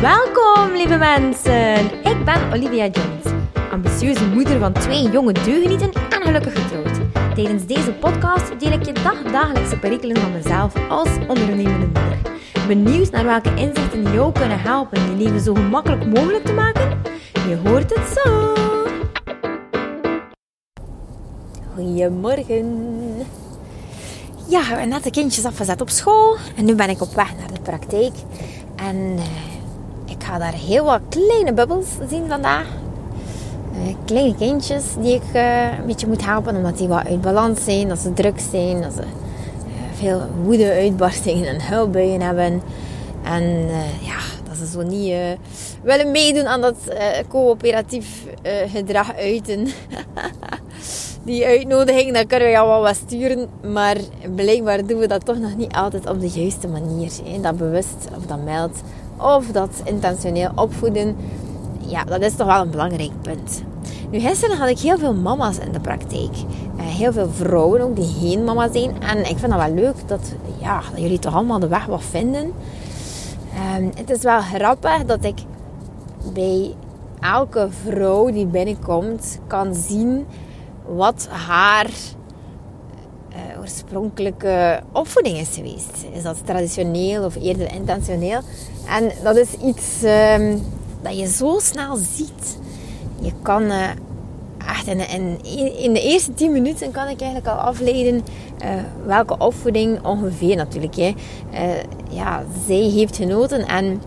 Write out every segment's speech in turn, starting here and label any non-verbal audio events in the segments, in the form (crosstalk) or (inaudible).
Welkom, lieve mensen. Ik ben Olivia Jones, ambitieuze moeder van twee jonge deugenieten en gelukkig getrouwd. Tijdens deze podcast deel ik je dagdagelijkse perikelen van mezelf als ondernemende moeder. Benieuwd naar welke inzichten jou kunnen helpen je leven zo gemakkelijk mogelijk te maken? Je hoort het zo. Goedemorgen. Ja, we hebben net de kindjes afgezet op school en nu ben ik op weg naar de praktijk. En ik ga daar heel wat kleine bubbels zien vandaag. Uh, kleine kindjes die ik uh, een beetje moet helpen omdat die wat uit balans zijn, dat ze druk zijn, dat ze veel woede-uitbarstingen en huilbuien hebben. En ja, dat ze zo niet willen meedoen aan dat coöperatief gedrag uiten. (laughs) die uitnodiging, dan kunnen we jou wel wat sturen. Maar blijkbaar doen we dat toch nog niet altijd op de juiste manier. Hè? Dat bewust of dat meldt of dat intentioneel opvoeden. Ja, dat is toch wel een belangrijk punt. Nu, gisteren had ik heel veel mama's in de praktijk. Uh, heel veel vrouwen ook die geen mama zijn. En ik vind dat wel leuk dat, ja, dat jullie toch allemaal de weg wat vinden. Uh, het is wel grappig dat ik bij elke vrouw die binnenkomt kan zien wat haar oorspronkelijke opvoeding is geweest. Is dat traditioneel of eerder intentioneel? En dat is iets um, dat je zo snel ziet. Je kan uh, echt in, in, de eerste 10 minuten kan ik eigenlijk al afleiden uh, welke opvoeding ongeveer natuurlijk. Hè, ja, zij heeft genoten en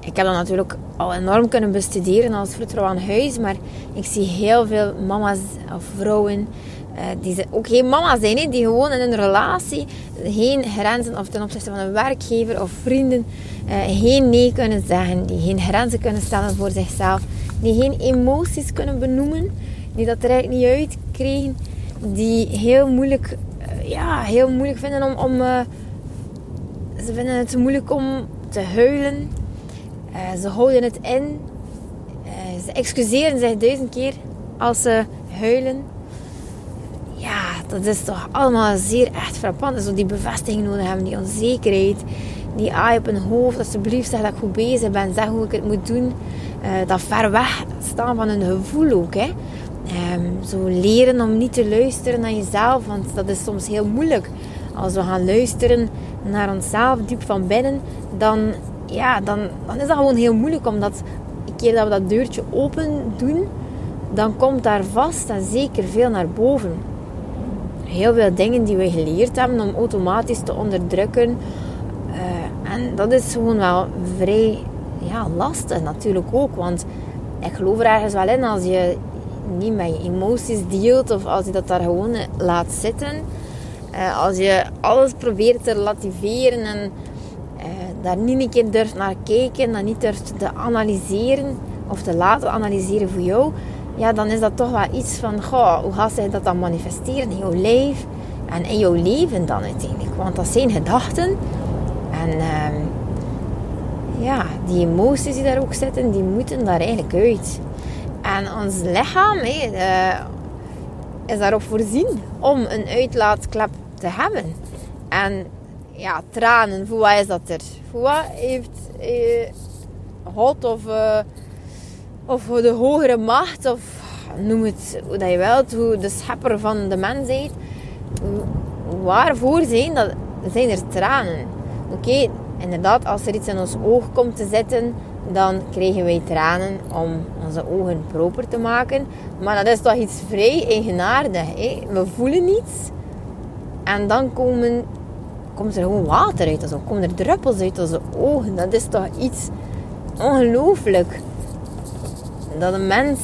ik heb dat natuurlijk al enorm kunnen bestuderen als vroedvrouw aan huis. Maar ik zie heel veel mama's of vrouwen uh, die ook geen mama zijn. Die gewoon in een relatie geen grenzen of ten opzichte van een werkgever of vrienden uh, geen nee kunnen zeggen. Die geen grenzen kunnen stellen voor zichzelf. Die geen emoties kunnen benoemen. Die dat er eigenlijk niet uitkregen. Die heel moeilijk, uh, ja, heel moeilijk vinden om... om ze vinden het moeilijk om te huilen ze houden het in. Ze excuseren zich duizend keer als ze huilen. Dat is toch allemaal zeer echt frappant. Zo die bevestiging nodig hebben, die onzekerheid. Die aai op hun hoofd, alsjeblieft zeg dat ik goed bezig ben. Zeg hoe ik het moet doen. Uh, dat ver weg staan van hun gevoel ook. Hè. Um, zo leren om niet te luisteren naar jezelf. Want dat is soms heel moeilijk. Als we gaan luisteren naar onszelf diep van binnen, dan ja, dan, dan is dat gewoon heel moeilijk. Omdat een keer dat we dat deurtje open doen, dan komt daar vast en zeker veel naar boven. Heel veel dingen die we geleerd hebben om automatisch te onderdrukken. Uh, en dat is gewoon wel vrij ja, lastig natuurlijk ook. Want ik geloof er ergens wel in als je niet met je emoties deelt of als je dat daar gewoon laat zitten. Uh, als je alles probeert te relativeren en daar niet een keer durft naar kijken, dat niet durft te analyseren of te laten analyseren voor jou, ja, dan is dat toch wel iets van, goh, hoe gaat zich dat dan manifesteren in jouw lijf en in jouw leven dan uiteindelijk? Want dat zijn gedachten en uh, ja, die emoties die daar ook zitten, die moeten daar eigenlijk uit. En ons lichaam uh, is daarop voorzien om een uitlaatklep te hebben. En ja, tranen, voor wat is dat er? Voor wat heeft eh, God of, uh, of de hogere macht, of noem het hoe dat je wilt, hoe de schepper van de mensheid, waarvoor zijn, dat, zijn er tranen. Oké, inderdaad, als er iets in ons oog komt te zitten, dan krijgen wij tranen om onze ogen proper te maken. Maar dat is toch iets vrij eigenaardig. Hè? We voelen niets. En dan komen komt er gewoon water uit. Zo komen er druppels uit onze ogen. Dat is toch iets ongelooflijk. Dat een mens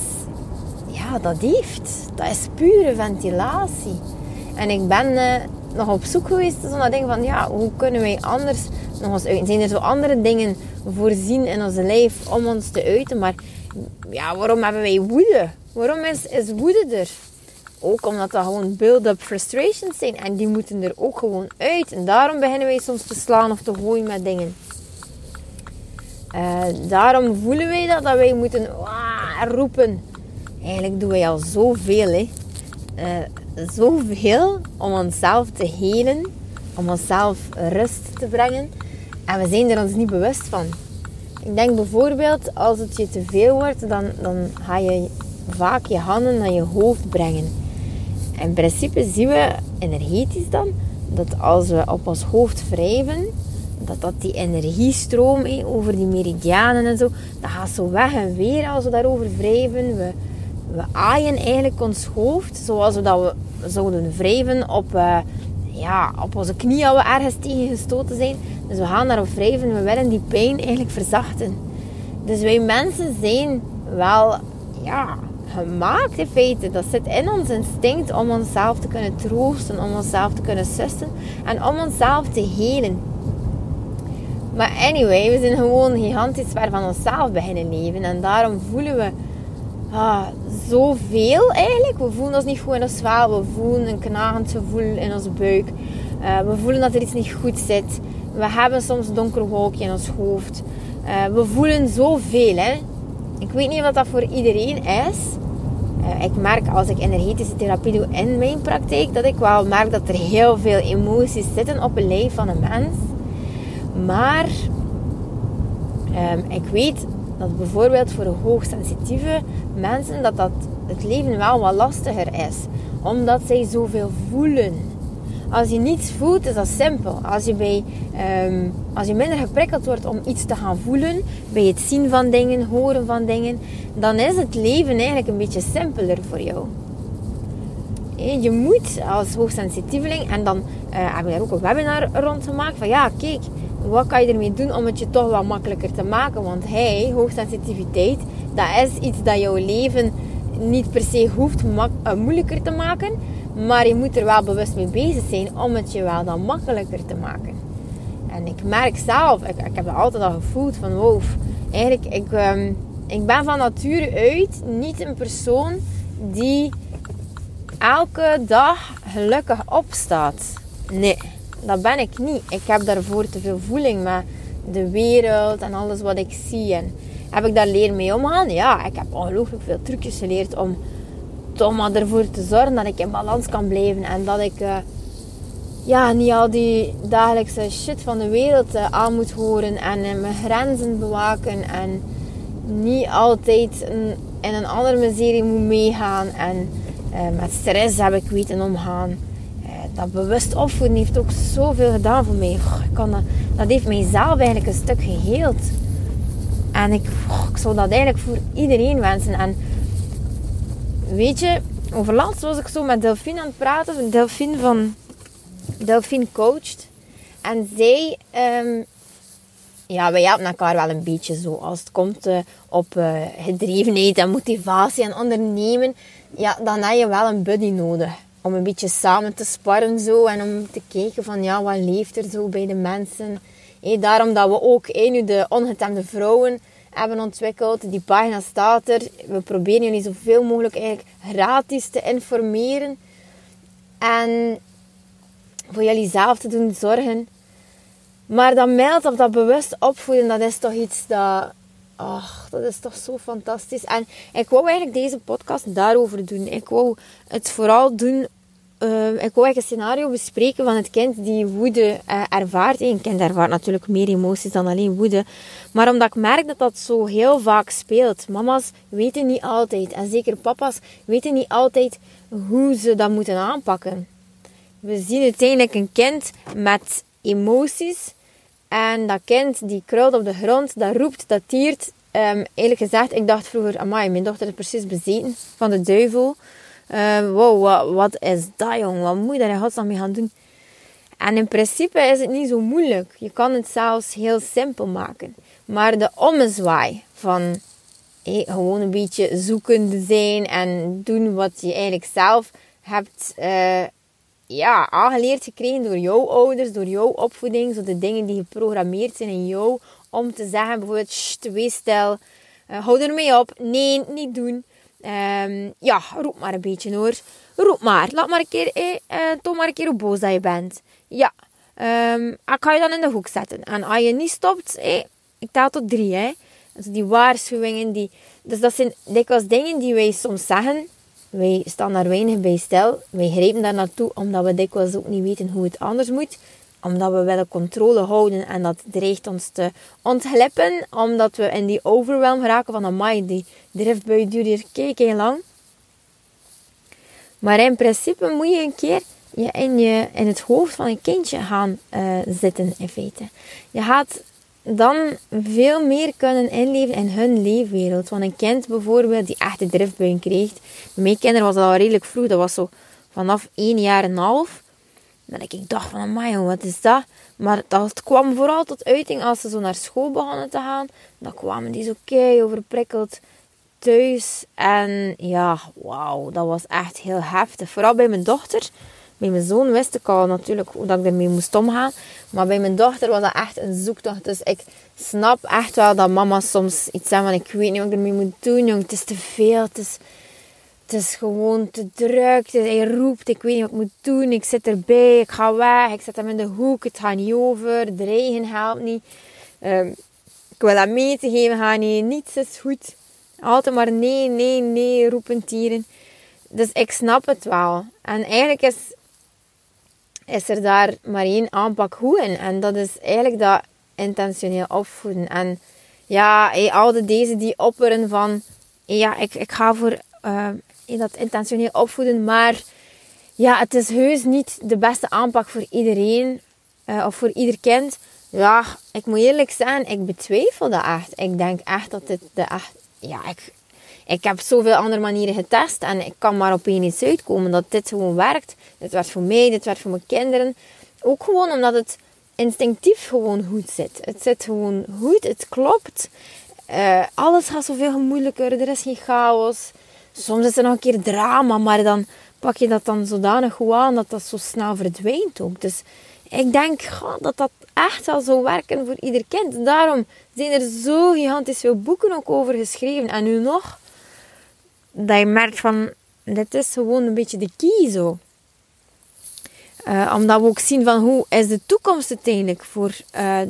ja, dat heeft. Dat is pure ventilatie. En ik ben uh, nog op zoek geweest naar dingen van ja, hoe kunnen wij anders nog eens uiten? Zijn er zo andere dingen voorzien in onze lijf om ons te uiten? Maar ja, waarom hebben wij woede? Waarom is, is woede er? Ook omdat dat gewoon build-up frustrations zijn. En die moeten er ook gewoon uit. En daarom beginnen wij soms te slaan of te gooien met dingen. Uh, daarom voelen wij dat, dat wij moeten roepen. Eigenlijk doen wij al zoveel. Hè. Uh, zoveel om onszelf te helen. Om onszelf rust te brengen. En we zijn er ons niet bewust van. Ik denk bijvoorbeeld als het je te veel wordt, dan, dan ga je vaak je handen naar je hoofd brengen. In principe zien we energetisch dan dat als we op ons hoofd wrijven, dat dat die energiestroom over die meridianen en zo, dat gaat zo weg en weer als we daarover wrijven. We, we aaien eigenlijk ons hoofd zoals we dat we zouden wrijven op, uh, ja, op onze knie als we ergens tegen gestoten zijn. Dus we gaan daarop wrijven. We willen die pijn eigenlijk verzachten. Dus wij mensen zijn wel ja, gemaakt in feite. Dat zit in ons instinct om onszelf te kunnen troosten, om onszelf te kunnen sussen en om onszelf te helen. Maar anyway, we zijn gewoon gigantisch ver van onszelf beginnen leven. En daarom voelen we ah, zoveel eigenlijk. We voelen ons niet goed in ons vel. We voelen een knagend gevoel in onze buik. Uh, we voelen dat er iets niet goed zit. We hebben soms een donker in ons hoofd. Uh, we voelen zoveel. Hè? Ik weet niet of dat voor iedereen is. Uh, ik merk als ik energetische therapie doe in mijn praktijk, dat ik wel merk dat er heel veel emoties zitten op het lijf van een mens. Maar um, ik weet dat bijvoorbeeld voor hoogsensitieve mensen dat, dat het leven wel wat lastiger is. Omdat zij zoveel voelen. Als je niets voelt, is dat simpel. Als je, bij, um, als je minder geprikkeld wordt om iets te gaan voelen, bij het zien van dingen, horen van dingen, dan is het leven eigenlijk een beetje simpeler voor jou. Je moet als hoogsensitieveling, en dan uh, heb ik daar ook een webinar rond gemaakt, van ja, kijk, wat kan je ermee doen om het je toch wat makkelijker te maken? Want hij, hoogsensitiviteit, dat is iets dat jouw leven niet per se hoeft uh, moeilijker te maken. Maar je moet er wel bewust mee bezig zijn om het je wel dan makkelijker te maken. En ik merk zelf, ik, heb dat altijd al gevoeld van wow, eigenlijk, ik, um, ik ben van nature uit niet een persoon die elke dag gelukkig opstaat. Nee dat ben ik niet. Ik heb daarvoor te veel voeling met de wereld en alles wat ik zie. En heb ik daar leren mee omgaan? Ja, ik heb ongelooflijk veel trucjes geleerd om toch ervoor te zorgen dat ik in balans kan blijven. En dat ik uh, ja, niet al die dagelijkse shit van de wereld uh, aan moet horen. En uh, mijn grenzen bewaken. En niet altijd in een andere miserie moet meegaan. En met stress heb ik weten omgaan dat bewust opvoeden heeft ook zoveel gedaan voor mij. kan dat, heeft mijzelf eigenlijk een stuk geheeld. En ik, zou dat eigenlijk voor iedereen wensen. En weet je, overlaatst was ik zo met Delphine aan het praten. Delphine van Delphine coacht. En zij, um, ja, wij helpen elkaar wel een beetje zo. Als het komt uh, op uh, gedrevenheid en motivatie en ondernemen, ja, dan heb je wel een buddy nodig om een beetje samen te sparren zo en om te kijken van ja, wat leeft er zo bij de mensen. Hey, daarom dat we ook hey, de ongetemde vrouwen hebben ontwikkeld. Die pagina staat er. We proberen jullie zoveel mogelijk eigenlijk gratis te informeren. En voor jullie zelf te doen zorgen. Maar dat meldt of dat bewust opvoeden, dat is toch iets dat... Ach, dat is toch zo fantastisch. En ik wou eigenlijk deze podcast daarover doen. Ik wou het vooral doen uh, ik wou eigenlijk een scenario bespreken van het kind die woede uh, ervaart. Een kind ervaart natuurlijk meer emoties dan alleen woede. Maar omdat ik merk dat dat zo heel vaak speelt. Mama's weten niet altijd, en zeker papa's weten niet altijd hoe ze dat moeten aanpakken. We zien uiteindelijk een kind met emoties. En dat kind die kruilt op de grond, dat roept, dat tiert. Um, eerlijk gezegd, ik dacht vroeger, amai, mijn dochter is precies bezeten van de duivel. Uh, wow, wat, wat, is dat jong? Wat moet je daar in godsnaam mee gaan doen? En in principe is het niet zo moeilijk. Je kan het zelfs heel simpel maken. Maar de ommezwaai van gewoon een beetje zoekende zijn en doen wat je eigenlijk zelf hebt uh, ja, aangeleerd gekregen door jouw ouders, door jouw opvoeding. Zo de dingen die geprogrammeerd zijn in jou om te zeggen bijvoorbeeld, wees stil, uh, hou ermee op, nee, niet doen. Um, ja, roep maar een beetje hoor. Roep maar. Laat maar een keer, eh, eh, toon maar een keer hoe boos dat je bent. Ja. Um, ik ga je dan in de hoek zetten. En als je niet stopt, eh, ik tel tot drie. Hè. Dus die waarschuwingen. Die, dus dat zijn dikwijls dingen die wij soms zeggen. Wij staan daar weinig bij stil. Wij grijpen daar naartoe omdat we dikwijls ook niet weten hoe het anders moet. omdat we willen controle houden en dat dreigt ons te ontglippen, omdat we in die overwhelm geraken van amai, die driftbui duurt hier kijk heel lang. Maar in principe moet je een keer je in, je, in het hoofd van een kindje gaan uh, zitten, in feite. Je gaat dan veel meer kunnen inleven in hun leefwereld. Want een kind bijvoorbeeld die echt de driftbuien kreeg. Bij mijn kinderen was dat al redelijk vroeg. Dat was zo vanaf één jaar en een half. Dat ik dacht van, amai, wat is dat? Maar dat kwam vooral tot uiting als ze zo naar school begonnen te gaan. Dan kwamen die zo kei overprikkeld thuis. En ja, wauw, dat was echt heel heftig. Vooral bij mijn dochter. Bij mijn zoon wist ik al natuurlijk hoe dat ik ermee moest omgaan. Maar bij mijn dochter was dat echt een zoektocht. Dus ik snap echt wel dat mama soms iets zegt van... Ik weet niet wat ik ermee moet doen, jong. Het is te veel. Het is, het is gewoon te druk. Hij roept. Ik weet niet wat ik moet doen. Ik zit erbij. Ik ga weg. Ik zet hem in de hoek. Het gaat niet over. De regen helpt niet. Um, ik wil dat mee te geven. Ga niet. Niets is goed. Altijd maar nee, nee, nee roepen tieren. Dus ik snap het wel. En eigenlijk is is er daar maar één aanpak goed in. En dat is eigenlijk dat intentioneel opvoeden. En ja, al de deze die opperen van... ja, ik, ik ga voor uh, dat intentioneel opvoeden. Maar ja, het is heus niet de beste aanpak voor iedereen. Uh, of voor ieder kind. Ja, ik moet eerlijk zijn, ik betwijfel dat echt. Ik denk echt dat dit de echt... Ja, ik, ik heb zoveel andere manieren getest en ik kan maar op één iets uitkomen dat dit gewoon werkt. Dit werkt voor mij, dit werkt voor mijn kinderen. Ook gewoon omdat het instinctief gewoon goed zit. Het zit gewoon goed, het klopt. Uh, alles gaat zoveel moeilijker, er is geen chaos. Soms is er nog een keer drama, maar dan pak je dat dan zodanig goed aan dat dat zo snel verdwijnt ook. Dus ik denk dat dat echt wel zou werken voor ieder kind. Daarom zijn er zo gigantisch veel boeken ook over geschreven. En nu nog, dat je merkt van, dit is gewoon een beetje de key zo. Uh, omdat we ook zien van hoe is de toekomst uiteindelijk voor uh,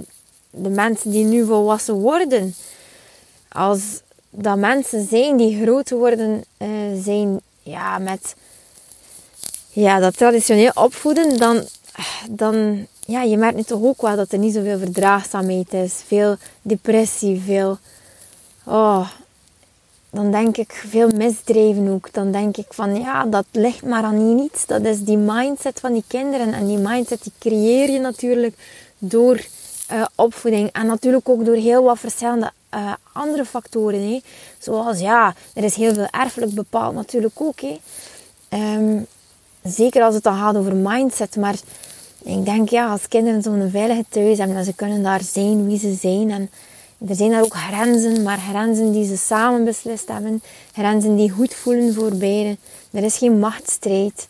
de mensen die nu volwassen worden. Als dat mensen zijn die groot worden uh, zijn ja, met ja, dat traditioneel opvoeden, dan, dan ja, je merkt nu toch ook wel dat er niet zoveel verdraagzaamheid is. Veel depressie, veel oh, dan denk ik veel misdrijven ook. Dan denk ik van ja, dat ligt maar aan niets. Dat is die mindset van die kinderen. En die mindset die creëer je natuurlijk door uh, opvoeding. En natuurlijk ook door heel wat verschillende uh, andere factoren. Hè. Zoals ja, er is heel veel erfelijk bepaald natuurlijk ook. Hè. Um, zeker als het dan gaat over mindset. Maar ik denk ja, als kinderen zo'n veilige thuis hebben. En ze kunnen daar zijn wie ze zijn. Er zijn daar ook grenzen, maar grenzen die ze samen beslist hebben. Grenzen die goed voelen voor beiden. Er is geen machtsstrijd.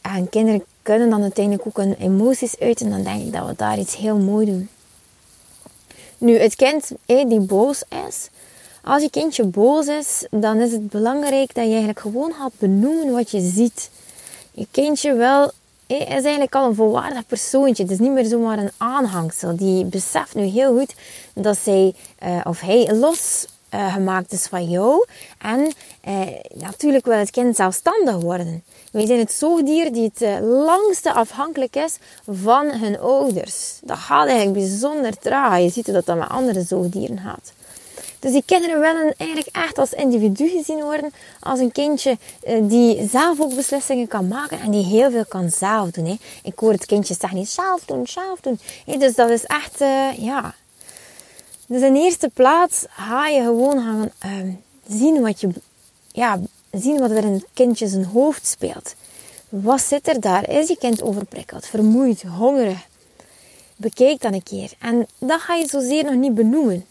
En kinderen kunnen dan uiteindelijk ook hun emoties uiten. Dan denk ik dat we daar iets heel mooi doen. Nu, het kind die boos is. Als je kindje boos is, dan is het belangrijk dat je eigenlijk gewoon gaat benoemen wat je ziet. Je kindje wel hij is eigenlijk al een volwaardig persoontje. Het is niet meer zomaar een aanhangsel. Die beseft nu heel goed dat zij uh, of hij los uh, gemaakt is van jou. En uh, natuurlijk wil het kind zelfstandig worden. Wij zijn het zoogdier die het langste afhankelijk is van hun ouders. Dat gaat eigenlijk bijzonder traag. Je ziet dat dat met andere zoogdieren gaat. Dus die kinderen willen eigenlijk echt als individu gezien worden. Als een kindje eh, die zelf ook beslissingen kan maken en die heel veel kan zelf doen. Hè. Ik hoor het kindje zeggen niet zelf doen, zelf doen. dus dat is echt, uh, ja. Dus in eerste plaats ga je gewoon gaan uh, zien wat je, ja, zien wat er in het kindje zijn hoofd speelt. Wat zit er daar? Is je kind overprikkeld, vermoeid, hongerig? Bekijk dan een keer. En dat ga je zozeer nog niet benoemen.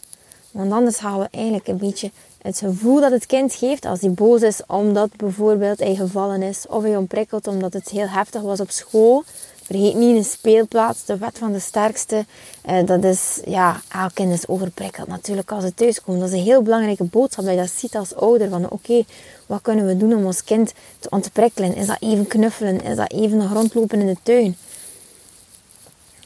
Want anders gaan we eigenlijk een beetje het gevoel dat het kind geeft als hij boos is omdat bijvoorbeeld hij gevallen is of hij ontprikkelt omdat het heel heftig was op school. Vergeet niet een speelplaats, de wet van de sterkste. Eh, dat is, ja, elk kind is overprikkeld natuurlijk als het thuis komt. Dat is een heel belangrijke boodschap dat je dat ziet als ouder. Van oké, wat kunnen we doen om ons kind te ontprikkelen? Is dat even knuffelen? Is dat even rondlopen in de tuin?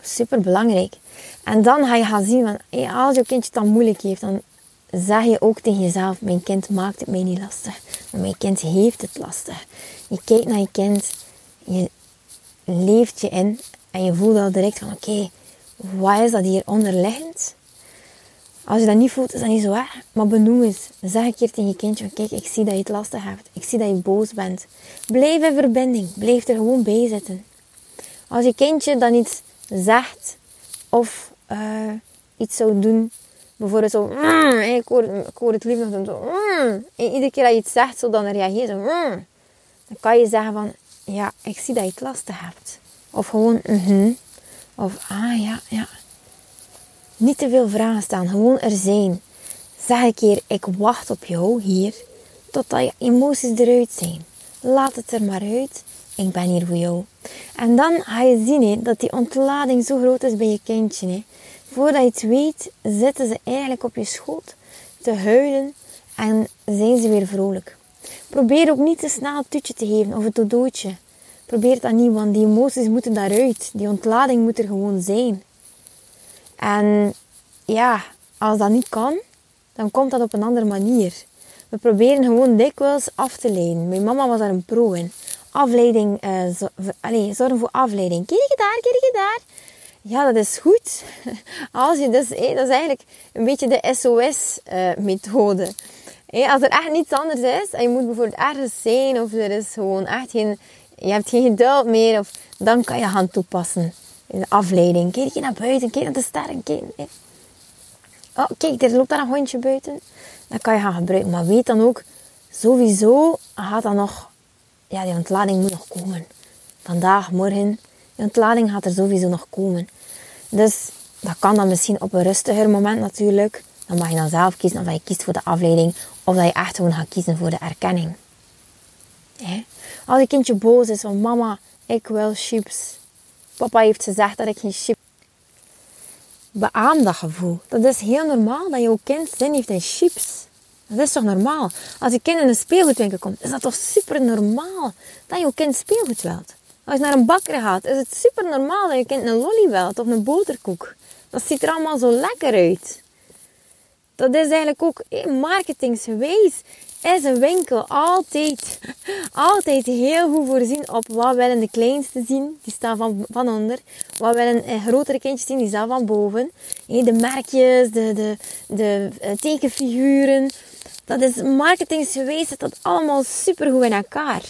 Super belangrijk. En dan ga je gaan zien van, als je kindje het dan moeilijk heeft, dan zeg je ook tegen jezelf, mijn kind maakt het mij niet lastig. Mijn kind heeft het lastig. Je kijkt naar je kind, je leeft je in En je voelt al direct van oké, wat is dat hier onderliggend? Als je dat niet voelt, is dat niet zo erg. Maar benoem eens. Zeg een keer tegen je kindje kijk, ik zie dat je het lastig hebt. Ik zie dat je boos bent. Blijf in verbinding. Blijf er gewoon bij zitten. Als je kindje dan iets zegt of uh, iets zou doen, bijvoorbeeld zo, mm, ik, hoor, het lief nog zo, mm, en iedere keer dat je iets zegt, zo dan reageert zo, mm, dan kan je zeggen van, ja, ik zie dat je het lastig hebt. Of gewoon, mhm. Of, ah ja, ja. Niet te veel vragen staan, gewoon er zijn. Zeg een keer, ik wacht op jou hier, totdat je emoties eruit zijn. Laat het er maar uit. Ik ben hier voor jou. En dan ga je zien dat die ontlading zo groot is bij je kindje. Voordat je het weet, zitten ze eigenlijk op je schoot te huilen en zijn ze weer vrolijk. Probeer ook niet te snel het tutje te geven of het dodootje. Probeer dat niet, want die emoties moeten daaruit. Die ontlading moet er gewoon zijn. En ja, als dat niet kan, dan komt dat op een andere manier. We proberen gewoon dikwijls af te leiden. Mijn mama was daar een pro in. Afleiding, uh, zorgen voor afleiding. Kijk je daar, kijk je daar. Ja, dat is goed. (laughs) Als je dus, dat is eigenlijk een beetje de SOS-methode. Uh, als er echt niets anders is, en je moet bijvoorbeeld ergens zijn, of er is gewoon echt geen, je hebt geen geduld meer, of, dan kan je gaan toepassen. De afleiding. Kijk je naar buiten, kijk naar de sterren. Kijk, Oh, kijk, er loopt daar een hondje buiten. Dat kan je gaan gebruiken. Maar weet dan ook, sowieso gaat dat nog... Ja, die ontlading moet nog komen. Vandaag, morgen. Die ontlading gaat er sowieso nog komen. Dus dat kan dan misschien op een rustiger moment natuurlijk. Dan mag je dan zelf kiezen of je kiest voor de afleiding. Of dat je echt gewoon gaat kiezen voor de erkenning. Als je kindje boos is van mama, ik wil chips. Papa heeft gezegd dat ik geen chips beaam dat gevoel. Dat is heel normaal dat jouw kind zin heeft in chips. Dat is toch normaal? Als je kind in een speelgoedwinkel komt, is dat toch super normaal dat jouw kind speelgoed wilt? Als je naar een bakker gaat, is het super normaal dat je kind een lolly wilt of een boterkoek. Dat ziet er allemaal zo lekker uit. Dat is eigenlijk ook marketingsgewijs is een winkel altijd, altijd heel goed voorzien op wat willen de kleinste zien, die staan van, van onder. Wat willen eh, grotere kindjes zien, die staan van boven. De merkjes, de, de, de eh, tekenfiguren. Dat is marketingsgewijs, dat allemaal super goed in elkaar.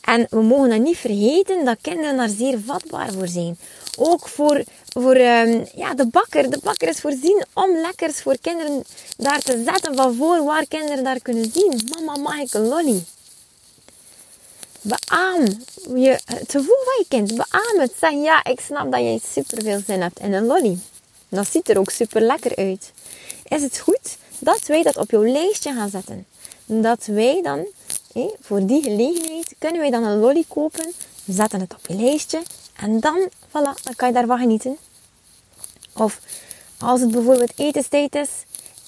En we mogen dat niet vergeten dat kinderen daar zeer vatbaar voor zijn. Ook voor, voor um, ja, de bakker. De bakker is voorzien om lekkers voor kinderen daar te zetten van voor waar kinderen daar kunnen zien. Mama, mag ik een lolly? Beaam je, het gevoel van je kind. Beaam het. Zeg ja, ik snap dat jij super veel zin hebt in een lolly. Dat ziet er ook super lekker uit. Is het goed dat wij dat op jouw lijstje gaan zetten? Dat wij dan, voor die gelegenheid, kunnen wij dan een lolly kopen. Zetten het op je lijstje. En dan, voilà, dan kan je daarvan genieten. Of als het bijvoorbeeld etenstijd is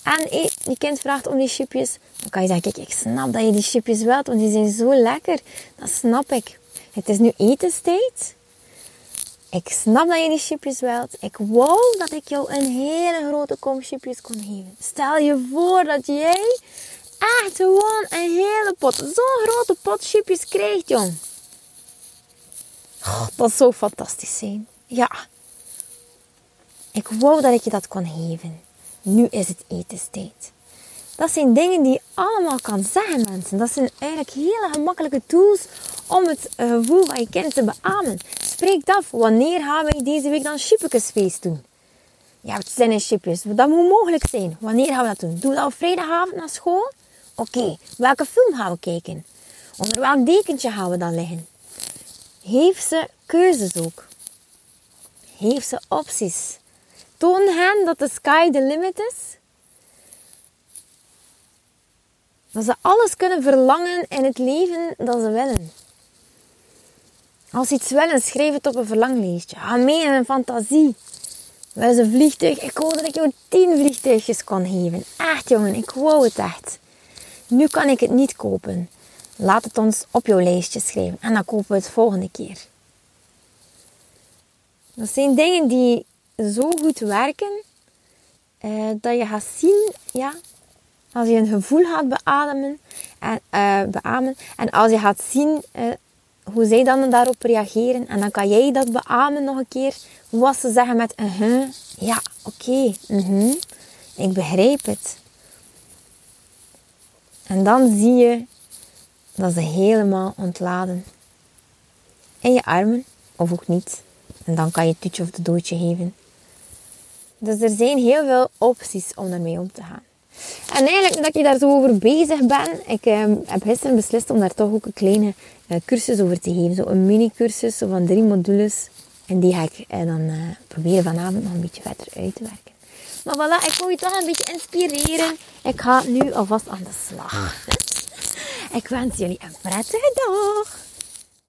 en je kind vraagt om die chipjes, dan kan je zeggen, kijk, ik snap dat je die chipjes wilt, want die zijn zo lekker. Dat snap ik. Het is nu etenstijd. Ik snap dat je die chipjes wilt. Ik wou dat ik jou een hele grote kom chipjes kon geven. Stel je voor dat jij echt gewoon een hele pot, zo'n grote pot chipjes krijgt, jong. Oh, dat zou fantastisch zijn. Ja. Ik wou dat ik je dat kon geven. Nu is het etenstijd. Dat zijn dingen die je allemaal kan zeggen, mensen. Dat zijn eigenlijk hele gemakkelijke tools om het eh, gevoel van je kind te beamen. Spreek af. Wanneer gaan wij deze week dan chipjes doen? Ja, het zijn in chipjes. Dat moet mogelijk zijn. Wanneer gaan we dat doen? Doen we dat op vrijdagavond naar school? Oké. Welke film gaan we kijken? Onder welk dekentje gaan we dan liggen? Heeft ze keuzes ook? Heeft ze opties? Toon hen dat de sky the limit is. Dat ze alles kunnen verlangen in het leven dat ze willen. Als iets willen, schrijf het op een verlanglijstje. Ga mee in een fantasie. Wel een vliegtuig. Ik wou dat ik jou tien vliegtuigjes kon geven. Echt jongen, ik wou het echt. Nu kan ik het niet kopen. Laat het ons op jouw lijstje schrijven en dan kopen we het volgende keer. Dat zijn dingen die zo goed werken eh, dat je gaat zien, ja, als je een gevoel gaat beademen en, uh, beamen en als je gaat zien uh, hoe zij dan daarop reageren. En dan kan jij dat beamen nog een keer. Wat ze zeggen met -huh. Ja, oké. Okay, Ik begrijp het. En dan zie je dat ze helemaal ontladen. In je armen, of ook niet. En dan kan je het tutje of de doodje geven. Dus er zijn heel veel opties om ermee om te gaan. En eigenlijk dat ik daar zo over bezig ben, ik uh, heb gisteren beslist om daar toch ook een kleine uh, cursus over te geven. Zo een mini-cursus van drie modules. En die ga ik uh, dan eh, proberen vanavond nog een beetje verder uit te werken. Maar voilà, ik wil je toch een beetje inspireren. Ik ga nu alvast aan de slag. (laughs) Ik wens jullie een prettige dag.